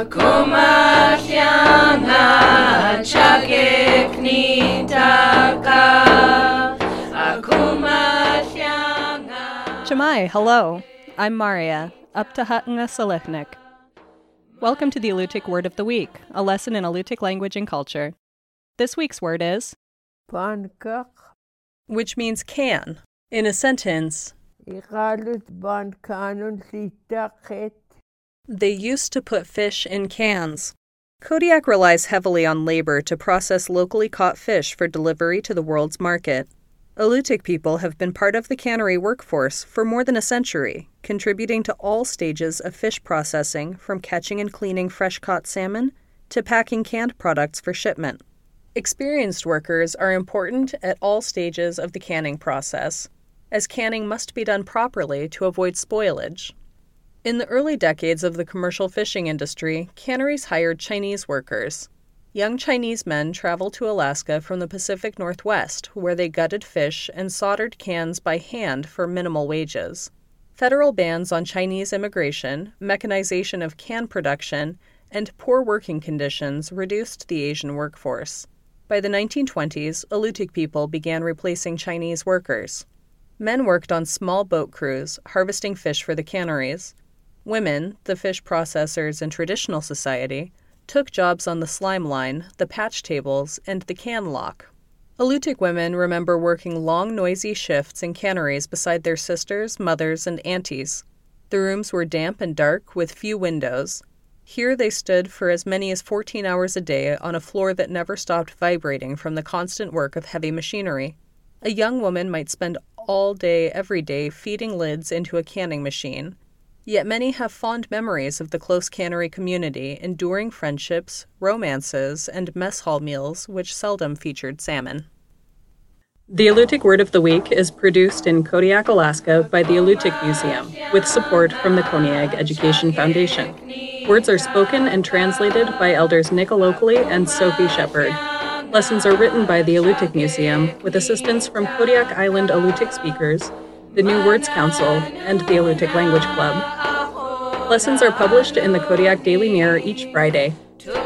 Akumahyanga chake nitaka Akumahyanga Shemai, hello. I'm Maria, up to Hatanga. Welcome to the Alutiiq Word of the Week, a lesson in Alutiiq language and culture. This week's word is, Pankak which means can. In a sentence, they used to put fish in cans. Kodiak relies heavily on labor to process locally caught fish for delivery to the world's market. Alutiiq people have been part of the cannery workforce for more than a century, contributing to all stages of fish processing from catching and cleaning fresh caught salmon to packing canned products for shipment. Experienced workers are important at all stages of the canning process, as canning must be done properly to avoid spoilage. In the early decades of the commercial fishing industry, canneries hired Chinese workers. Young Chinese men traveled to Alaska from the Pacific Northwest, where they gutted fish and soldered cans by hand for minimal wages. Federal bans on Chinese immigration, mechanization of can production, and poor working conditions reduced the Asian workforce. By the 1920s, Alutiiq people began replacing Chinese workers. Men worked on small boat crews, harvesting fish for the canneries. Women, the fish processors in traditional society, took jobs on the slime line, the patch tables, and the can lock. Alutiiq women remember working long, noisy shifts in canneries beside their sisters, mothers, and aunties. The rooms were damp and dark with few windows. Here they stood for as many as 14 hours a day on a floor that never stopped vibrating from the constant work of heavy machinery. A young woman might spend all day, every day, feeding lids into a canning machine. Yet many have fond memories of the close cannery community, enduring friendships, romances, and mess hall meals which seldom featured salmon. The Alutiiq Word of the Week is produced in Kodiak, Alaska by the Alutiiq Museum with support from the Koniag Education Foundation. Words are spoken and translated by elders Nick Alokli and Sophie Shepard. Lessons are written by the Alutiiq Museum with assistance from Kodiak Island Alutiiq speakers, the New Words Council, and the Alutiiq Language Club. Lessons are published in the Kodiak Daily Mirror each Friday.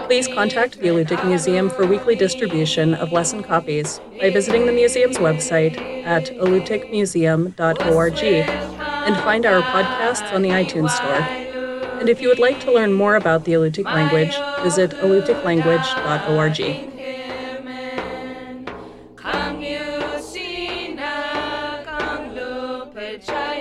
Please contact the Alutiiq Museum for weekly distribution of lesson copies by visiting the museum's website at alutiiqmuseum.org and find our podcasts on the iTunes Store. And if you would like to learn more about the Alutiiq language, visit alutiiqlanguage.org. church.